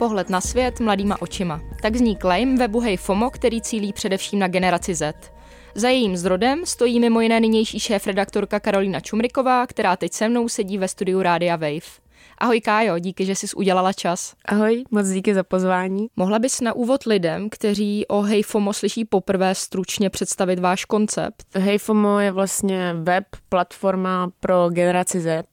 Pohled na svět mladýma očima. Tak zní claim webu Hey FOMO, který cílí především na generaci Z. Za jejím zrodem stojí mimo jiné nynější šéf-redaktorka Karolina Čumriková, která teď se mnou sedí ve studiu Rádia Wave. Ahoj Kájo, díky, že jsi udělala čas. Ahoj, moc díky za pozvání. Mohla bys na úvod lidem, kteří o HeyFomo slyší poprvé, stručně představit váš koncept? HeyFomo je vlastně web, platforma pro generaci Z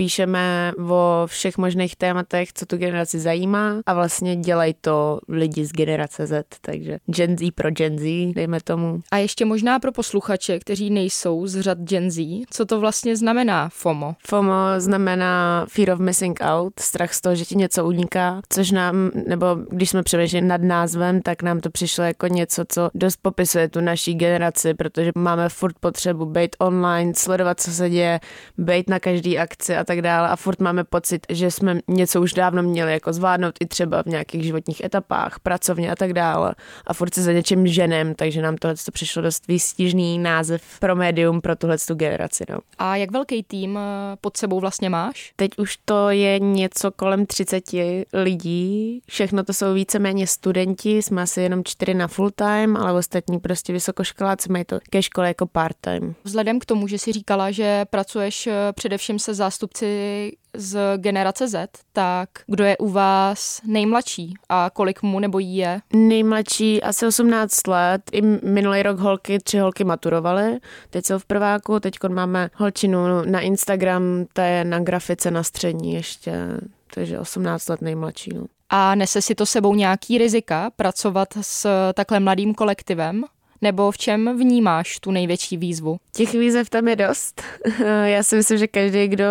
píšeme o všech možných tématech, co tu generaci zajímá a vlastně dělají to lidi z generace Z, takže Gen Z pro Gen Z, dejme tomu. A ještě možná pro posluchače, kteří nejsou z řad Gen Z, co to vlastně znamená FOMO? FOMO znamená Fear of Missing Out, strach z toho, že ti něco uniká, což nám, nebo když jsme přemýšleli nad názvem, tak nám to přišlo jako něco, co dost popisuje tu naší generaci, protože máme furt potřebu být online, sledovat, co se děje, být na každý akci a tak dále a furt máme pocit, že jsme něco už dávno měli jako zvládnout i třeba v nějakých životních etapách, pracovně a tak dále a furt se za něčím ženem, takže nám tohle to přišlo dost výstižný název pro médium pro tuhle generaci. No. A jak velký tým eh, pod sebou vlastně máš? Teď už to je něco kolem 30 lidí, všechno to jsou víceméně studenti, jsme asi jenom čtyři na full time, ale ostatní prostě vysokoškoláci mají to ke škole jako part time. Vzhledem k tomu, že si říkala, že pracuješ eh, především se zástupci zástupci z generace Z, tak kdo je u vás nejmladší a kolik mu nebo jí je? Nejmladší asi 18 let. I minulý rok holky, tři holky maturovaly. Teď jsou v prváku, teď máme holčinu na Instagram, ta je na grafice na střední ještě, takže 18 let nejmladší. No. A nese si to sebou nějaký rizika pracovat s takhle mladým kolektivem? Nebo v čem vnímáš tu největší výzvu? Těch výzev tam je dost. Já si myslím, že každý, kdo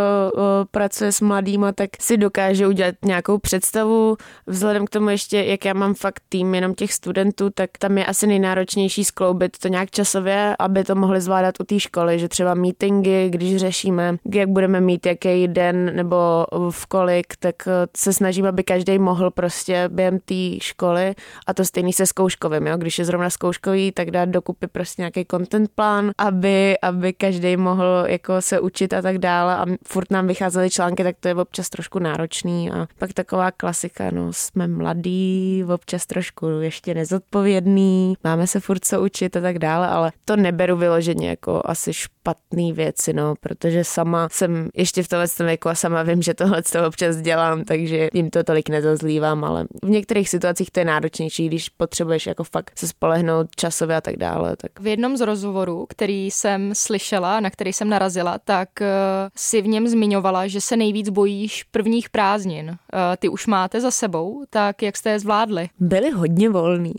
pracuje s mladýma, tak si dokáže udělat nějakou představu. Vzhledem k tomu ještě, jak já mám fakt tým jenom těch studentů, tak tam je asi nejnáročnější skloubit to nějak časově, aby to mohli zvládat u té školy, že třeba meetingy, když řešíme, jak budeme mít jaký den nebo v kolik, tak e, se snažím, aby každý mohl prostě během té školy a to stejný se zkouškovým, jo? když je zrovna zkouškový, tak dát dokupy prostě nějaký content plán, aby, aby každý mohl jako se učit a tak dále a furt nám vycházely články, tak to je občas trošku náročný. A pak taková klasika, no jsme mladí, občas trošku ještě nezodpovědný, máme se furt co učit a tak dále, ale to neberu vyloženě jako asi špatný věci, no, protože sama jsem ještě v tomhle věku a sama vím, že tohle to občas dělám, takže jim to tolik nezazlívám, ale v některých situacích to je náročnější, když potřebuješ jako fakt se spolehnout časově a tak dále. Tak. V jednom z rozhovorů, který jsem slyšela, na který jsem narazila, tak uh, si v něm zmiňovala, že se nejvíc bojíš prvních prázdnin. Uh, ty už máte za sebou, tak jak jste je zvládli? Byli hodně volný,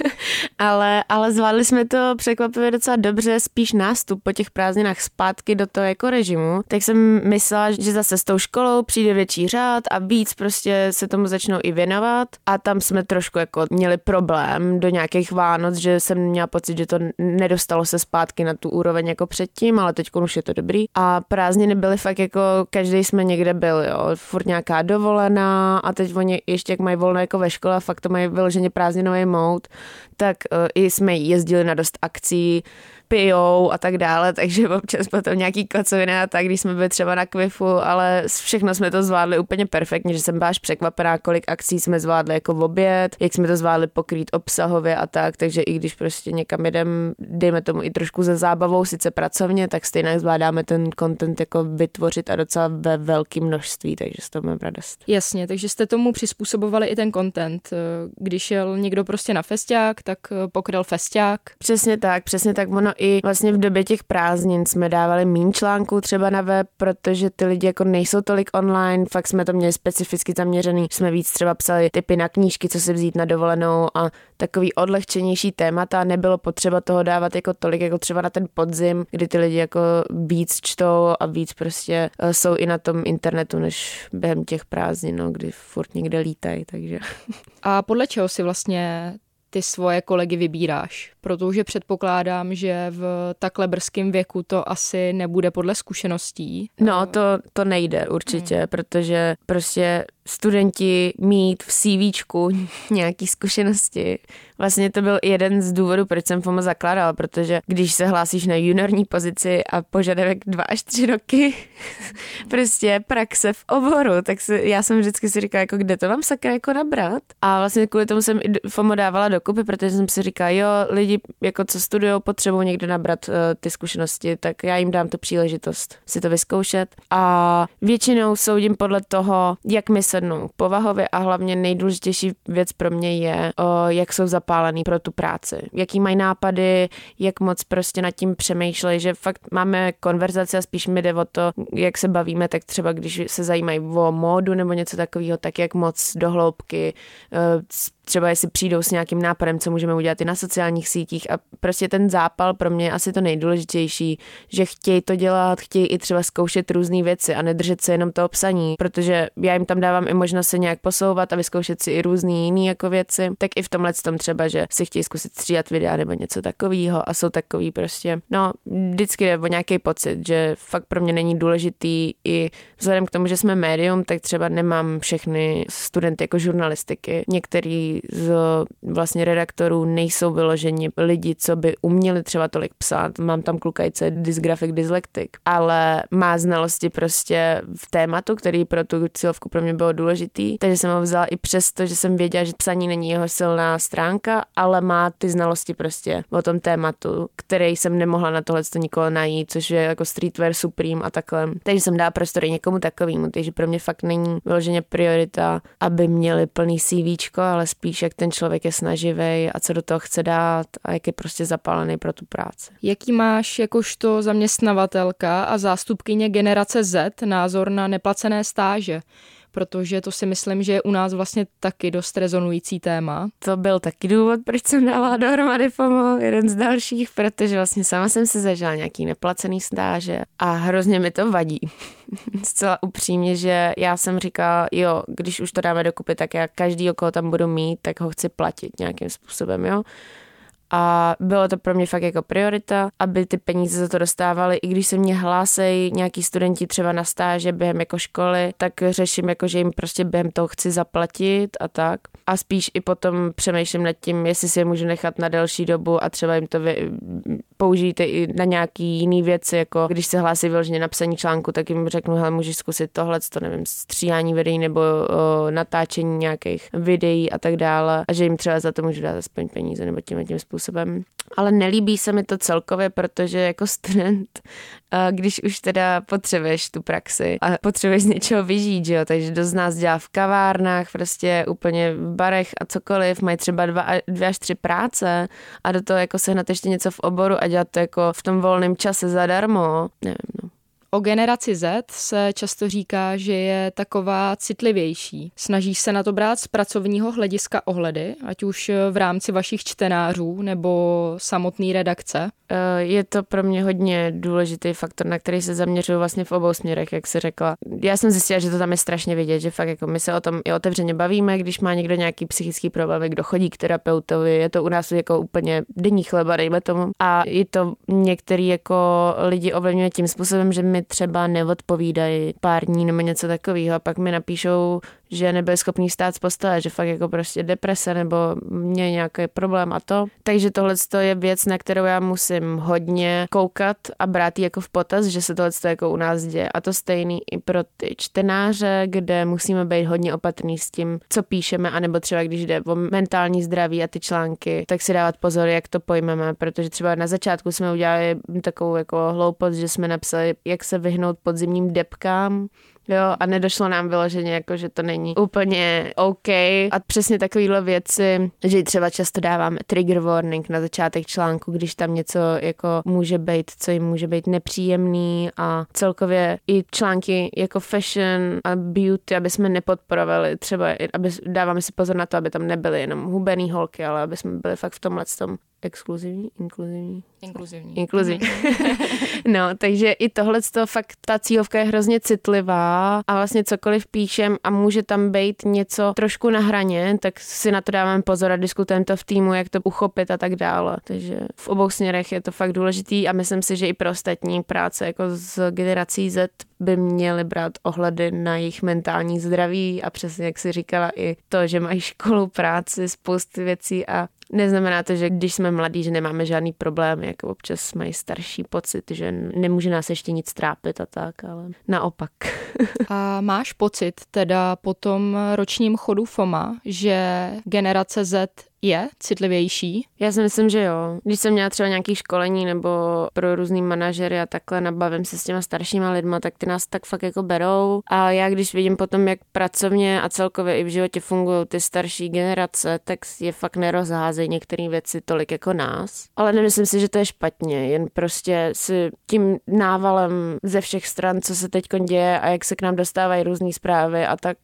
ale, ale zvládli jsme to překvapivě docela dobře, spíš nástup po těch prázdninách zpátky do toho jako režimu. Tak jsem myslela, že zase s tou školou přijde větší řád a víc prostě se tomu začnou i věnovat a tam jsme trošku jako měli problém do nějakých Vánoc, že jsem měla pocit, že to nedostalo se zpátky na tu úroveň jako předtím, ale teď už je to dobrý. A prázdniny byly fakt jako, každý jsme někde byl, jo, furt nějaká dovolená a teď oni ještě jak mají volno jako ve škole, fakt to mají vyloženě prázdninový mout, tak uh, i jsme jezdili na dost akcí, pijou a tak dále, takže občas potom nějaký kocoviny a tak, když jsme byli třeba na kvifu, ale všechno jsme to zvládli úplně perfektně, že jsem byla až překvapená, kolik akcí jsme zvládli jako v oběd, jak jsme to zvládli pokrýt obsahově a tak, takže i když prostě někam jedem, dejme tomu i trošku ze zábavou, sice pracovně, tak stejně zvládáme ten content jako vytvořit a docela ve velkém množství, takže s toho mám radost. Jasně, takže jste tomu přizpůsobovali i ten content. Když šel někdo prostě na festiák, tak pokryl festiák. Přesně tak, přesně tak. Ono i vlastně v době těch prázdnin jsme dávali méně článků třeba na web, protože ty lidi jako nejsou tolik online, fakt jsme to měli specificky zaměřený, jsme víc třeba psali typy na knížky, co si vzít na dovolenou a takový odlehčenější témata, nebylo potřeba toho dávat jako tolik, jako třeba na ten podzim, kdy ty lidi jako víc čtou a víc prostě eh, jsou i na tom internetu, než během těch prázdnin, no, kdy furt někde lítají, takže. A podle čeho si vlastně ty svoje kolegy vybíráš, protože předpokládám, že v takhle brzkém věku to asi nebude podle zkušeností. No, to, to nejde určitě, hmm. protože prostě studenti mít v CVčku nějaký zkušenosti. Vlastně to byl jeden z důvodů, proč jsem FOMO zakládala, protože když se hlásíš na juniorní pozici a požadavek dva až tři roky prostě praxe v oboru, tak si, já jsem vždycky si říkala, jako kde to mám sakra jako nabrat. A vlastně kvůli tomu jsem i FOMO dávala dokupy, protože jsem si říkala, jo, lidi jako co studují, potřebují někde nabrat uh, ty zkušenosti, tak já jim dám tu příležitost si to vyzkoušet. A většinou soudím podle toho, jak mi sednou povahově a hlavně nejdůležitější věc pro mě je, o, jak jsou zapálený pro tu práci, jaký mají nápady, jak moc prostě nad tím přemýšlej, že fakt máme konverzace a spíš mi jde o to, jak se bavíme, tak třeba když se zajímají o módu nebo něco takového, tak jak moc dohloubky třeba jestli přijdou s nějakým nápadem, co můžeme udělat i na sociálních sítích a prostě ten zápal pro mě je asi to nejdůležitější, že chtějí to dělat, chtějí i třeba zkoušet různé věci a nedržet se jenom toho psaní, protože já jim tam dávám i možnost se nějak posouvat a vyzkoušet si i různé jiné jako věci, tak i v tomhle tom třeba, že si chtějí zkusit střídat videa nebo něco takového a jsou takový prostě, no vždycky jde o nějaký pocit, že fakt pro mě není důležitý i vzhledem k tomu, že jsme médium, tak třeba nemám všechny studenty jako žurnalistiky. Některý z vlastně redaktorů nejsou vyloženi lidi, co by uměli třeba tolik psát. Mám tam klukajce dysgrafik, dyslektik, ale má znalosti prostě v tématu, který pro tu cílovku pro mě bylo důležitý. Takže jsem ho vzala i přesto, že jsem věděla, že psaní není jeho silná stránka, ale má ty znalosti prostě o tom tématu, který jsem nemohla na tohle nikoho najít, což je jako streetwear Supreme a takhle. Takže jsem dala prostor i někomu takovému, takže pro mě fakt není vyloženě priorita, aby měli plný CV, ale spíš jak ten člověk je snaživý a co do toho chce dát a jak je prostě zapálený pro tu práci. Jaký máš jakožto zaměstnavatelka a zástupkyně generace Z názor na neplacené stáže? Protože to si myslím, že je u nás vlastně taky dost rezonující téma. To byl taky důvod, proč jsem dávala dohromady FOMO, jeden z dalších, protože vlastně sama jsem se zažila nějaký neplacený stáže a hrozně mi to vadí. Zcela upřímně, že já jsem říkala, jo, když už to dáme dokupy, tak já každý, koho tam budu mít, tak ho chci platit nějakým způsobem, jo a bylo to pro mě fakt jako priorita, aby ty peníze za to dostávali. I když se mě hlásejí nějaký studenti třeba na stáže během jako školy, tak řeším jako, že jim prostě během toho chci zaplatit a tak. A spíš i potom přemýšlím nad tím, jestli si je můžu nechat na delší dobu a třeba jim to vy, použijte i na nějaký jiný věci, jako když se hlásí vyloženě na psaní článku, tak jim řeknu, hele, můžeš zkusit tohle, to nevím, stříhání videí nebo o, natáčení nějakých videí a tak dále a že jim třeba za to můžu dát aspoň peníze nebo tím a tím způsobem. Ale nelíbí se mi to celkově, protože jako student, když už teda potřebuješ tu praxi a potřebuješ z něčeho vyžít, že jo, takže dost nás dělá v kavárnách, prostě úplně v barech a cokoliv, mají třeba dva, dvě až tři práce a do toho jako sehnat ještě něco v oboru a dělat jako v tom volném čase zadarmo, nevím, no. O generaci Z se často říká, že je taková citlivější. Snažíš se na to brát z pracovního hlediska ohledy, ať už v rámci vašich čtenářů nebo samotné redakce? Eh, je to pro mě hodně důležitý faktor, na který se zaměřuju vlastně v obou směrech, jak se řekla. Já jsem zjistila, že to tam je strašně vidět, že fakt jako my se o tom i otevřeně bavíme, když má někdo nějaký psychický problém, kdo chodí k terapeutovi, je to u nás jako úplně denní chleba, dejme tomu. A je to některý jako lidi ovlivňuje tím způsobem, že mi třeba neodpovídají pár dní nebo něco takového a pak mi napíšou, že nebyli schopný stát z postele, že fakt jako prostě deprese nebo mě nějaký problém a to. Takže tohle je věc, na kterou já musím hodně koukat a brát jako v potaz, že se tohle jako u nás děje. A to stejný i pro ty čtenáře, kde musíme být hodně opatrní s tím, co píšeme, anebo třeba když jde o mentální zdraví a ty články, tak si dávat pozor, jak to pojmeme, protože třeba na začátku jsme udělali takovou jako hloupost, že jsme napsali, jak se vyhnout podzimním depkám, Jo, a nedošlo nám vyloženě, jako, že to není úplně OK. A přesně takovéhle věci, že třeba často dáváme trigger warning na začátek článku, když tam něco jako může být, co jim může být nepříjemný a celkově i články jako fashion a beauty, aby jsme nepodporovali třeba, aby dáváme si pozor na to, aby tam nebyly jenom hubený holky, ale aby jsme byli fakt v tomhle tom exkluzivní, inkluzivní? Inkluzivní. Inkluzivní. no, takže i tohle to fakt, ta cílovka je hrozně citlivá a vlastně cokoliv píšem a může tam být něco trošku na hraně, tak si na to dáváme pozor a diskutujeme to v týmu, jak to uchopit a tak dále. Takže v obou směrech je to fakt důležitý a myslím si, že i pro ostatní práce jako z generací Z by měli brát ohledy na jejich mentální zdraví a přesně jak si říkala i to, že mají školu, práci, spousty věcí a Neznamená to, že když jsme mladí, že nemáme žádný problém, jako občas mají starší pocit, že nemůže nás ještě nic trápit a tak, ale naopak. a máš pocit teda po tom ročním chodu FOMA, že generace Z je citlivější? Já si myslím, že jo. Když jsem měla třeba nějaké školení nebo pro různý manažery a takhle nabavím se s těma staršíma lidma, tak ty nás tak fakt jako berou. A já když vidím potom, jak pracovně a celkově i v životě fungují ty starší generace, tak je fakt nerozházejí některé věci tolik jako nás. Ale nemyslím si, že to je špatně, jen prostě si tím návalem ze všech stran, co se teď děje a jak se k nám dostávají různé zprávy a tak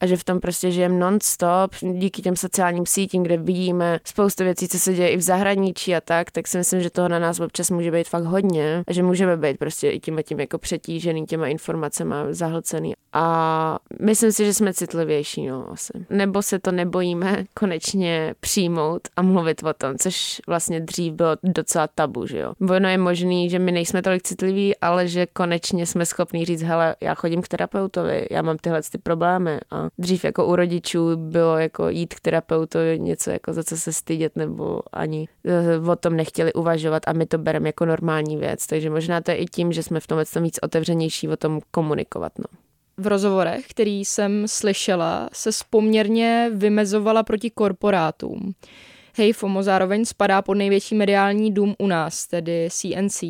a že v tom prostě žijeme non-stop díky těm sociálním sítím, kde vidíme spoustu věcí, co se děje i v zahraničí a tak, tak si myslím, že toho na nás občas může být fakt hodně a že můžeme být prostě i tím a tím jako přetížený těma informacemi zahlcený. A myslím si, že jsme citlivější, no asi. Nebo se to nebojíme konečně přijmout a mluvit o tom, což vlastně dřív bylo docela tabu, že jo. Ono je možný, že my nejsme tolik citliví, ale že konečně jsme schopní říct, hele, já chodím k terapeutovi, já mám tyhle ty problémy a dřív jako u rodičů bylo jako jít k terapeutovi něco jako za co se stydět nebo ani eh, o tom nechtěli uvažovat a my to bereme jako normální věc. Takže možná to je i tím, že jsme v tom víc otevřenější o tom komunikovat. No v rozhovorech, který jsem slyšela, se poměrně vymezovala proti korporátům. Hej FOMO zároveň spadá pod největší mediální dům u nás, tedy CNC.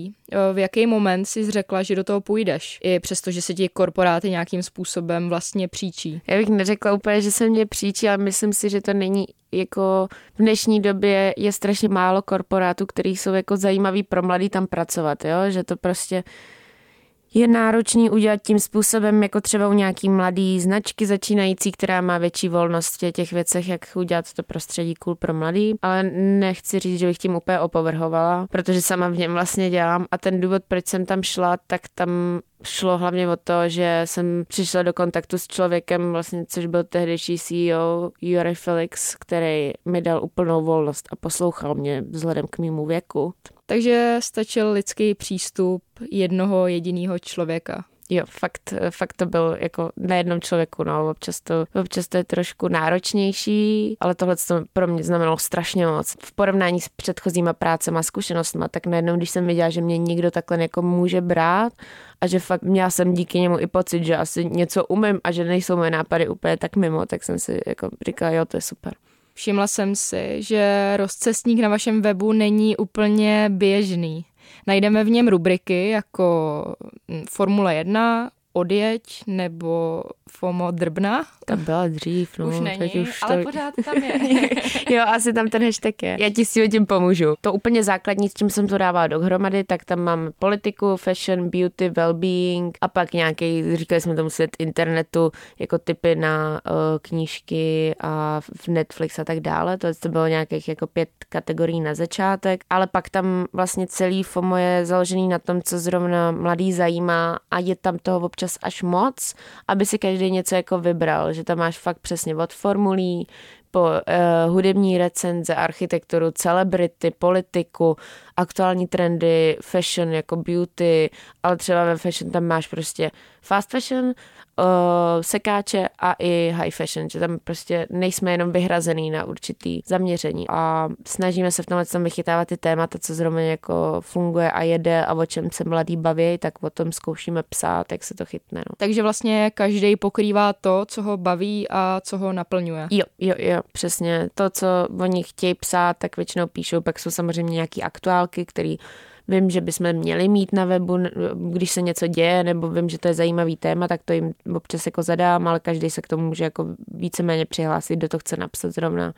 V jaký moment jsi řekla, že do toho půjdeš, i přesto, že se ti korporáty nějakým způsobem vlastně příčí? Já bych neřekla úplně, že se mě příčí, ale myslím si, že to není jako v dnešní době je strašně málo korporátů, který jsou jako zajímavý pro mladý tam pracovat, jo? že to prostě je náročný udělat tím způsobem, jako třeba u nějaký mladý značky začínající, která má větší volnost v těch věcech, jak udělat to prostředí cool pro mladý, ale nechci říct, že bych tím úplně opovrhovala, protože sama v něm vlastně dělám a ten důvod, proč jsem tam šla, tak tam šlo hlavně o to, že jsem přišla do kontaktu s člověkem, vlastně, což byl tehdejší CEO Jure Felix, který mi dal úplnou volnost a poslouchal mě vzhledem k mému věku. Takže stačil lidský přístup jednoho jediného člověka. Jo, fakt, fakt to byl jako na jednom člověku, no, občas to, občas to je trošku náročnější, ale tohle to pro mě znamenalo strašně moc. V porovnání s předchozíma prácemi a zkušenostmi, tak najednou, když jsem viděla, že mě nikdo takhle jako může brát a že fakt měla jsem díky němu i pocit, že asi něco umím a že nejsou moje nápady úplně tak mimo, tak jsem si jako říkala, jo, to je super. Všimla jsem si, že rozcestník na vašem webu není úplně běžný. Najdeme v něm rubriky jako hm, Formule 1, Odjeď nebo FOMO drbna. To byla dřív, no. Už není, teď už ale to... pořád tam je. jo, asi tam ten hashtag je. Já ti s tím pomůžu. To úplně základní, s čím jsem to dávala dohromady, tak tam mám politiku, fashion, beauty, well-being a pak nějaký, říkali jsme tomu svět internetu, jako typy na uh, knížky a v Netflix a tak dále. To, to bylo nějakých jako pět kategorií na začátek, ale pak tam vlastně celý FOMO je založený na tom, co zrovna mladý zajímá a je tam toho občas až moc, aby si každý něco jako vybral, že tam máš fakt přesně od formulí po uh, hudební recenze, architekturu, celebrity, politiku, aktuální trendy, fashion jako beauty, ale třeba ve fashion tam máš prostě fast fashion, uh, sekáče a i high fashion, že tam prostě nejsme jenom vyhrazený na určitý zaměření a snažíme se v tomhle tom vychytávat ty témata, co zrovna jako funguje a jede a o čem se mladý baví, tak o tom zkoušíme psát, jak se to chytne. No. Takže vlastně každý pokrývá to, co ho baví a co ho naplňuje. Jo, jo, jo, přesně. To, co oni chtějí psát, tak většinou píšou, pak jsou samozřejmě nějaký aktuálky, který vím, že bychom měli mít na webu, když se něco děje, nebo vím, že to je zajímavý téma, tak to jim občas jako zadám, ale každý se k tomu může jako víceméně přihlásit, kdo to chce napsat zrovna.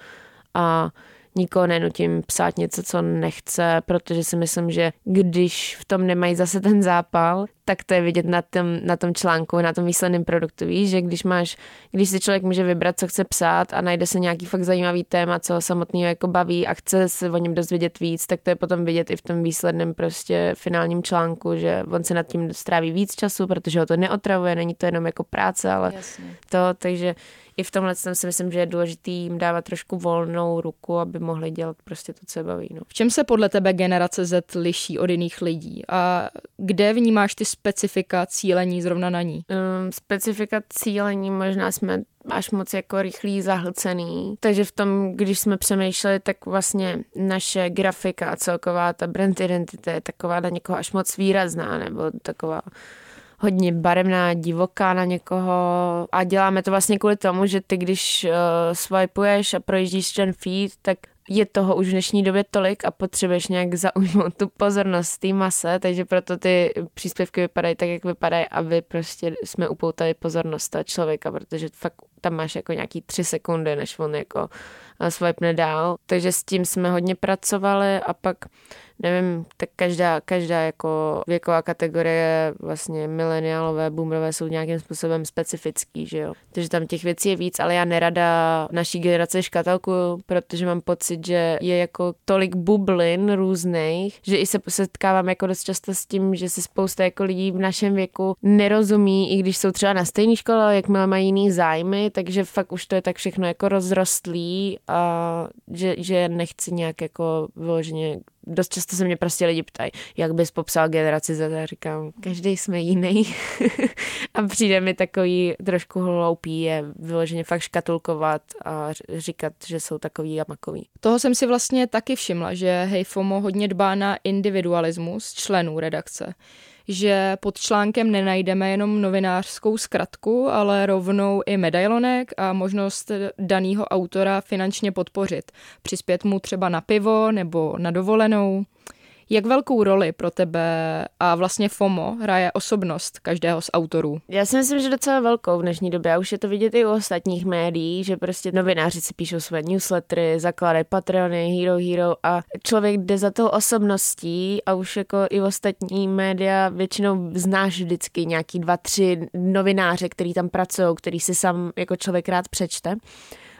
A nikoho nenutím psát něco, co nechce, protože si myslím, že když v tom nemají zase ten zápal, tak to je vidět na tom, na tom článku, na tom výsledném produktu. Víš, že když máš, když si člověk může vybrat, co chce psát a najde se nějaký fakt zajímavý téma, co ho samotného jako baví a chce se o něm dozvědět víc, tak to je potom vidět i v tom výsledném prostě finálním článku, že on se nad tím stráví víc času, protože ho to neotravuje, není to jenom jako práce, ale Jasně. to, takže i v tomhle si myslím, že je důležité jim dávat trošku volnou ruku, aby mohli dělat prostě to, co je baví. No. V čem se podle tebe generace Z liší od jiných lidí a kde vnímáš ty specifika cílení zrovna na ní? Um, specifika cílení možná jsme až moc jako rychlý, zahlcený. Takže v tom, když jsme přemýšleli, tak vlastně naše grafika a celková ta brand identity je taková na někoho až moc výrazná, nebo taková hodně barevná, divoká na někoho a děláme to vlastně kvůli tomu, že ty když uh, swipeuješ a projíždíš ten feed, tak je toho už v dnešní době tolik a potřebuješ nějak zaujmout tu pozornost té mase, takže proto ty příspěvky vypadají tak, jak vypadají, aby prostě jsme upoutali pozornost toho člověka, protože fakt tam máš jako nějaký tři sekundy, než on jako swipe dál. Takže s tím jsme hodně pracovali a pak nevím, tak každá, každá jako věková kategorie, vlastně mileniálové, boomerové jsou nějakým způsobem specifický, že jo. Takže tam těch věcí je víc, ale já nerada naší generace škatelku, protože mám pocit, že je jako tolik bublin různých, že i se setkávám jako dost často s tím, že si spousta jako lidí v našem věku nerozumí, i když jsou třeba na stejné škole, ale jakmile mají jiný zájmy, takže fakt už to je tak všechno jako rozrostlý že, že nechci nějak jako vyloženě dost často se mě prostě lidi ptají, jak bys popsal generaci Z, a říkám, každý jsme jiný a přijde mi takový trošku hloupý je vyloženě fakt škatulkovat a říkat, že jsou takový a makový. Toho jsem si vlastně taky všimla, že Hejfomo hodně dbá na individualismus členů redakce že pod článkem nenajdeme jenom novinářskou zkratku, ale rovnou i medailonek a možnost daného autora finančně podpořit, přispět mu třeba na pivo nebo na dovolenou. Jak velkou roli pro tebe a vlastně FOMO hraje osobnost každého z autorů? Já si myslím, že docela velkou v dnešní době a už je to vidět i u ostatních médií, že prostě novináři si píšou své newslettery, zakládají Patreony, Hero Hero a člověk jde za tou osobností a už jako i ostatní média většinou znáš vždycky nějaký dva, tři novináře, který tam pracují, který si sám jako člověk rád přečte.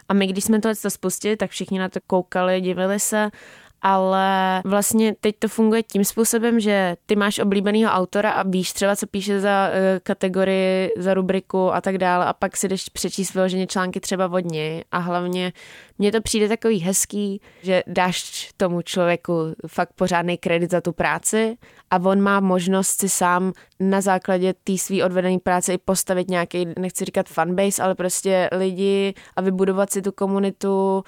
A my, když jsme to spustili, tak všichni na to koukali, divili se ale vlastně teď to funguje tím způsobem, že ty máš oblíbeného autora a víš třeba, co píše za uh, kategorii, za rubriku a tak dále a pak si jdeš přečíst vyloženě články třeba od něj. A hlavně mně to přijde takový hezký, že dáš tomu člověku fakt pořádný kredit za tu práci a on má možnost si sám na základě té svý odvedené práce i postavit nějaký, nechci říkat fanbase, ale prostě lidi a vybudovat si tu komunitu,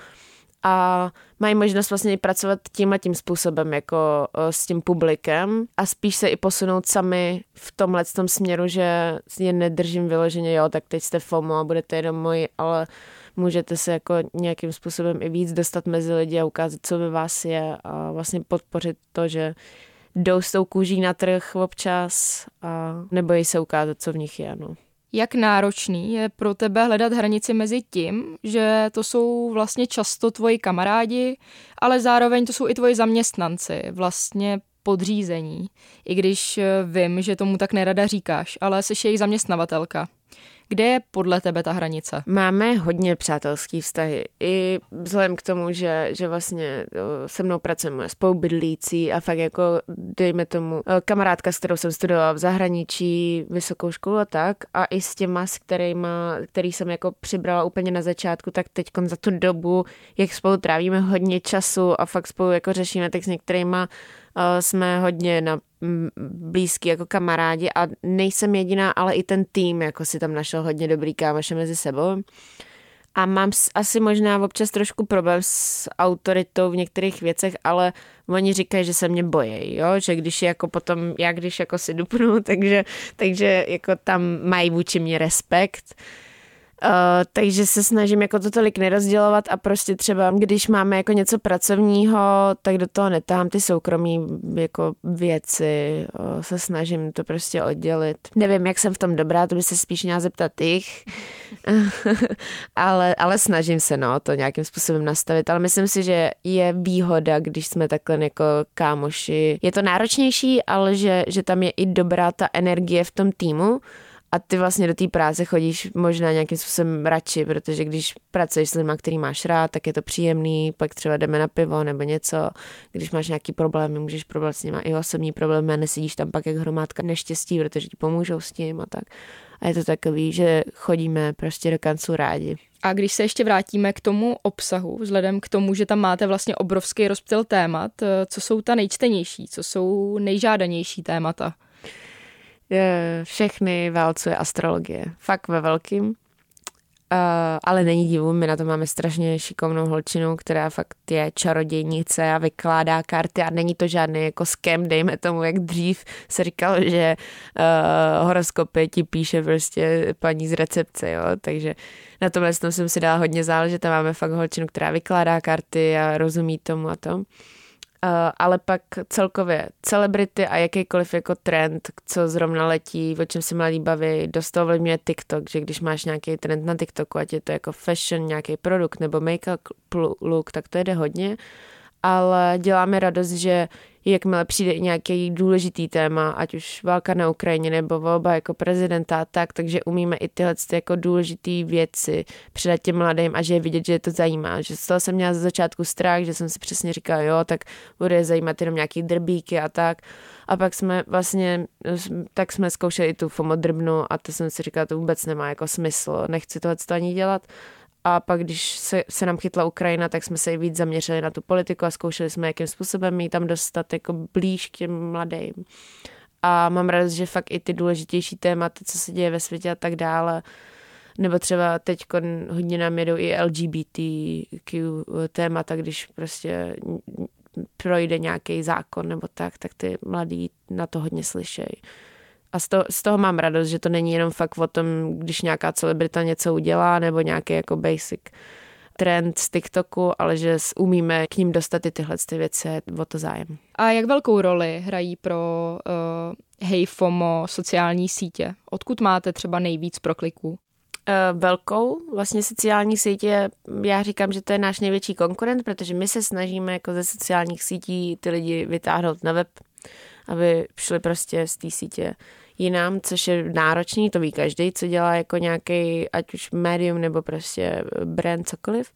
a mají možnost vlastně pracovat tím a tím způsobem jako s tím publikem a spíš se i posunout sami v tomhle tom směru, že je nedržím vyloženě, jo, tak teď jste FOMO a budete jenom moji, ale můžete se jako nějakým způsobem i víc dostat mezi lidi a ukázat, co ve vás je a vlastně podpořit to, že jdou s tou kůží na trh občas a nebojí se ukázat, co v nich je. No. Jak náročný je pro tebe hledat hranici mezi tím, že to jsou vlastně často tvoji kamarádi, ale zároveň to jsou i tvoji zaměstnanci, vlastně podřízení. I když vím, že tomu tak nerada říkáš, ale jsi jejich zaměstnavatelka. Kde je podle tebe ta hranice? Máme hodně přátelský vztahy. I vzhledem k tomu, že, že vlastně se mnou pracuje moje spolubydlící a fakt jako, dejme tomu, kamarádka, s kterou jsem studovala v zahraničí, vysokou školu a tak. A i s těma, s kterýma, který jsem jako přibrala úplně na začátku, tak teď za tu dobu, jak spolu trávíme hodně času a fakt spolu jako řešíme, tak s některýma jsme hodně na blízký jako kamarádi a nejsem jediná, ale i ten tým jako si tam našel hodně dobrý kámoše mezi sebou. A mám asi možná občas trošku problém s autoritou v některých věcech, ale oni říkají, že se mě bojí, jo? že když je jako potom, já když jako si dupnu, takže, takže jako tam mají vůči mě respekt. Uh, takže se snažím jako to tolik nerozdělovat a prostě třeba, když máme jako něco pracovního, tak do toho netám ty soukromí jako věci, uh, se snažím to prostě oddělit. Nevím, jak jsem v tom dobrá, to by se spíš měla zeptat jich, ale, ale snažím se no, to nějakým způsobem nastavit, ale myslím si, že je výhoda, když jsme takhle jako kámoši. Je to náročnější, ale že, že tam je i dobrá ta energie v tom týmu, a ty vlastně do té práce chodíš možná nějakým způsobem radši, protože když pracuješ s lidmi, který máš rád, tak je to příjemný, pak třeba jdeme na pivo nebo něco, když máš nějaký problémy, můžeš probrat s nimi i osobní problémy a nesedíš tam pak jak hromádka neštěstí, protože ti pomůžou s tím a tak. A je to takový, že chodíme prostě do kanclu rádi. A když se ještě vrátíme k tomu obsahu, vzhledem k tomu, že tam máte vlastně obrovský rozptyl témat, co jsou ta nejčtenější, co jsou nejžádanější témata? Všechny válcuje astrologie. Fakt ve velkým. Uh, ale není divu, my na to máme strašně šikovnou holčinu, která fakt je čarodějnice a vykládá karty a není to žádný jako skem, dejme tomu, jak dřív se říkalo, že uh, horoskopy ti píše prostě paní z recepce, jo, takže na tomhle jsem si dala hodně záležet, tam máme fakt holčinu, která vykládá karty a rozumí tomu a to. Uh, ale pak celkově celebrity a jakýkoliv jako trend, co zrovna letí, o čem se mladí baví, dost to ovlivňuje TikTok, že když máš nějaký trend na TikToku, ať je to jako fashion, nějaký produkt nebo make-up look, tak to jede hodně. Ale děláme radost, že jakmile přijde nějaký důležitý téma, ať už válka na Ukrajině nebo volba jako prezidenta, tak, takže umíme i tyhle jako důležité věci předat těm mladým a že je vidět, že je to zajímá. Že z toho jsem měla za začátku strach, že jsem si přesně říkala, jo, tak bude zajímat jenom nějaký drbíky a tak. A pak jsme vlastně, tak jsme zkoušeli i tu FOMO drbnu a to jsem si říkala, to vůbec nemá jako smysl, nechci tohle ani dělat a pak, když se, se nám chytla Ukrajina, tak jsme se i víc zaměřili na tu politiku a zkoušeli jsme, jakým způsobem ji tam dostat jako blíž k těm mladým. A mám radost, že fakt i ty důležitější tématy, co se děje ve světě a tak dále, nebo třeba teď hodně nám jedou i LGBTQ témata, když prostě projde nějaký zákon nebo tak, tak ty mladí na to hodně slyšejí. A z toho, z toho mám radost, že to není jenom fakt o tom, když nějaká celebrita něco udělá, nebo nějaký jako basic trend z TikToku, ale že umíme k ním dostat i tyhle ty věci, o to zájem. A jak velkou roli hrají pro uh, Hey FOMO sociální sítě? Odkud máte třeba nejvíc prokliků? Uh, velkou. Vlastně sociální sítě, já říkám, že to je náš největší konkurent, protože my se snažíme jako ze sociálních sítí ty lidi vytáhnout na web, aby šli prostě z té sítě jinam, což je náročný, to ví každý, co dělá jako nějaký, ať už médium nebo prostě brand, cokoliv.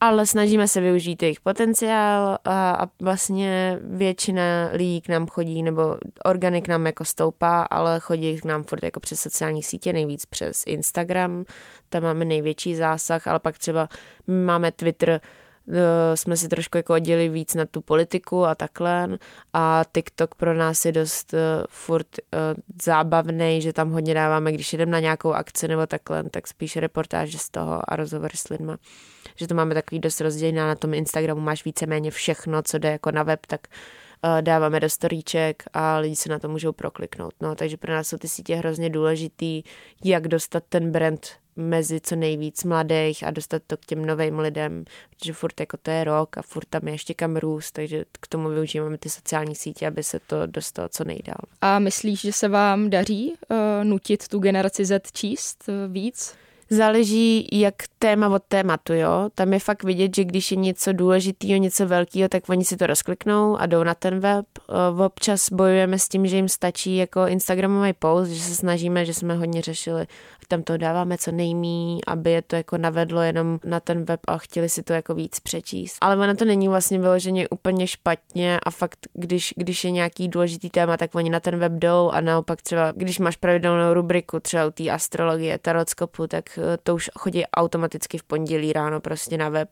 Ale snažíme se využít jejich potenciál a, a vlastně většina lidí k nám chodí, nebo organy k nám jako stoupá, ale chodí k nám furt jako přes sociální sítě, nejvíc přes Instagram, tam máme největší zásah, ale pak třeba máme Twitter, jsme si trošku jako oddělili víc na tu politiku a takhle a TikTok pro nás je dost uh, furt uh, zábavný, že tam hodně dáváme, když jdeme na nějakou akci nebo takhle, tak spíš reportáže z toho a rozhovor s lidma. Že to máme takový dost rozdělené na tom Instagramu máš víceméně všechno, co jde jako na web, tak dáváme do storíček a lidi se na to můžou prokliknout. No, takže pro nás jsou ty sítě hrozně důležitý, jak dostat ten brand mezi co nejvíc mladých a dostat to k těm novým lidem, protože furt jako to je rok a furt tam je ještě kam růst, takže k tomu využíváme ty sociální sítě, aby se to dostalo co nejdál. A myslíš, že se vám daří uh, nutit tu generaci Z číst uh, víc? Záleží jak téma od tématu, jo. Tam je fakt vidět, že když je něco důležitého, něco velkého, tak oni si to rozkliknou a jdou na ten web. Občas bojujeme s tím, že jim stačí jako Instagramový post, že se snažíme, že jsme hodně řešili, tam to dáváme co nejmí, aby je to jako navedlo jenom na ten web a chtěli si to jako víc přečíst. Ale ono to není vlastně vyloženě úplně špatně a fakt, když, když je nějaký důležitý téma, tak oni na ten web jdou a naopak třeba, když máš pravidelnou rubriku třeba u té astrologie, tarotskopu, tak to už chodí automaticky v pondělí ráno prostě na web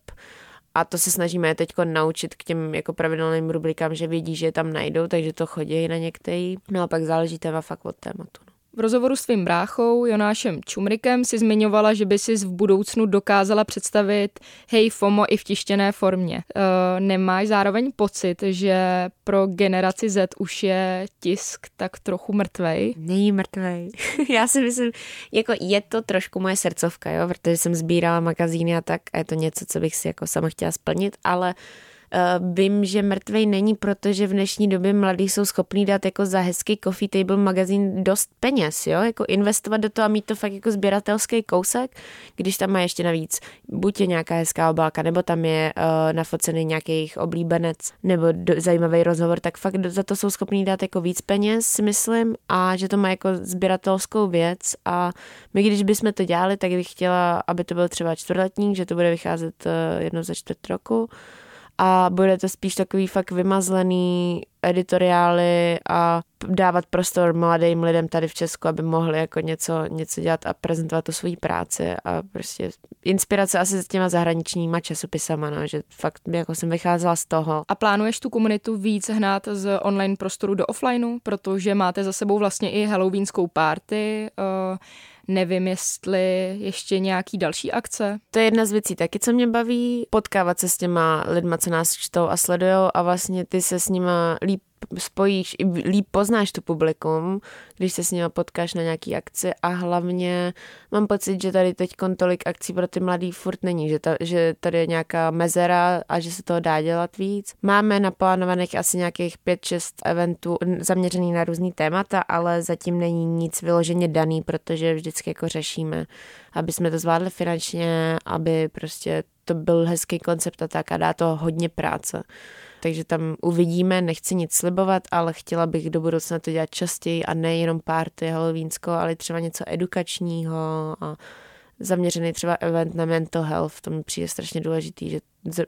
a to se snažíme teď naučit k těm jako pravidelným rubrikám, že vědí, že je tam najdou, takže to chodí na některý. No a pak záleží téma fakt od tématu. No. V rozhovoru s tvým bráchou Jonášem Čumrikem si zmiňovala, že by si v budoucnu dokázala představit hej FOMO i v tištěné formě. E, nemáš zároveň pocit, že pro generaci Z už je tisk tak trochu mrtvej? Není mrtvej. Já si myslím, jako je to trošku moje srdcovka, jo, protože jsem sbírala magazíny a tak a je to něco, co bych si jako sama chtěla splnit, ale vím, že mrtvej není, protože v dnešní době mladí jsou schopní dát jako za hezký coffee table magazín dost peněz, jo, jako investovat do toho a mít to fakt jako sběratelský kousek, když tam má ještě navíc buď je nějaká hezká obálka, nebo tam je uh, nafocený nějaký jejich oblíbenec, nebo do, zajímavý rozhovor, tak fakt za to jsou schopní dát jako víc peněz, si myslím, a že to má jako sběratelskou věc. A my, když bychom to dělali, tak bych chtěla, aby to byl třeba čtvrtletník, že to bude vycházet uh, jedno za čtvrt roku, a bude to spíš takový fakt vymazlený editoriály a dávat prostor mladým lidem tady v Česku, aby mohli jako něco, něco dělat a prezentovat tu svoji práci a prostě inspirace asi s těma zahraničníma časopisama, no, že fakt jako jsem vycházela z toho. A plánuješ tu komunitu víc hnát z online prostoru do offlineu, protože máte za sebou vlastně i halloweenskou party, uh, Nevím, jestli ještě nějaký další akce. To je jedna z věcí taky, co mě baví, potkávat se s těma lidma, co nás čtou a sledují a vlastně ty se s nima líp spojíš, líp poznáš tu publikum, když se s nimi potkáš na nějaký akci a hlavně mám pocit, že tady teď tolik akcí pro ty mladý furt není, že, ta, že tady je nějaká mezera a že se toho dá dělat víc. Máme naplánovaných asi nějakých 5-6 eventů zaměřených na různý témata, ale zatím není nic vyloženě daný, protože vždycky jako řešíme, aby jsme to zvládli finančně, aby prostě to byl hezký koncept a tak a dá to hodně práce. Takže tam uvidíme, nechci nic slibovat, ale chtěla bych do budoucna to dělat častěji a ne jenom párty halloweensko, ale třeba něco edukačního a zaměřený třeba event na mental health, to mi přijde strašně důležitý, že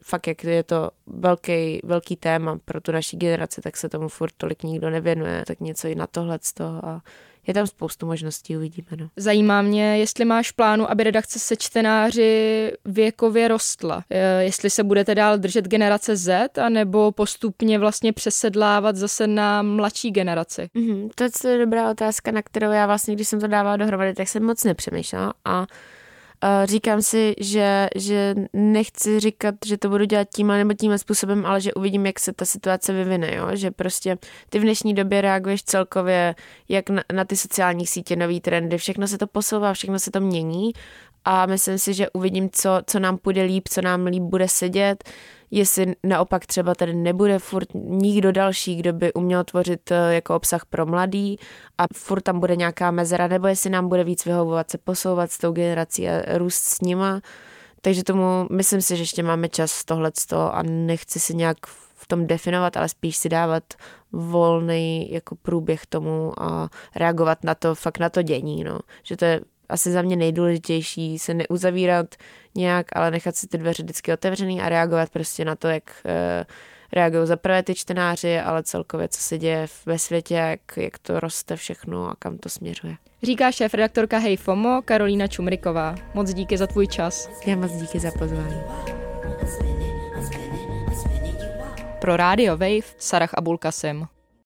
fakt jak je to velký, velký téma pro tu naší generaci, tak se tomu furt tolik nikdo nevěnuje, tak něco i na tohle z toho a je tam spoustu možností, uvidíme. No. Zajímá mě, jestli máš plánu, aby redakce se čtenáři věkově rostla. E, jestli se budete dál držet generace Z, anebo postupně vlastně přesedlávat zase na mladší generaci. Mm-hmm, to je dobrá otázka, na kterou já vlastně, když jsem to dávala dohromady, tak jsem moc nepřemýšlela a říkám si, že, že nechci říkat, že to budu dělat tím nebo tím způsobem, ale že uvidím, jak se ta situace vyvine, jo? že prostě ty v dnešní době reaguješ celkově jak na, na ty sociální sítě, nový trendy, všechno se to posouvá, všechno se to mění a myslím si, že uvidím, co, co nám půjde líp, co nám líp bude sedět, jestli naopak třeba tady nebude furt nikdo další, kdo by uměl tvořit eh, jako obsah pro mladý a furt tam bude nějaká mezera, nebo jestli nám bude víc vyhovovat se posouvat s tou generací a růst s nima. Takže tomu myslím si, že ještě máme čas tohleto a nechci si nějak v tom definovat, ale spíš si dávat volný jako průběh tomu a reagovat na to, fakt na to dění, no. Že to je asi za mě nejdůležitější se neuzavírat nějak, ale nechat si ty dveře vždycky otevřený a reagovat prostě na to, jak uh, reagují za prvé ty čtenáři, ale celkově, co se děje ve světě, jak, jak to roste všechno a kam to směřuje. Říká šéf redaktorka Hej FOMO Karolína Čumriková. Moc díky za tvůj čas. Já moc díky za pozvání. Pro Radio Wave Sarah Abulkasim.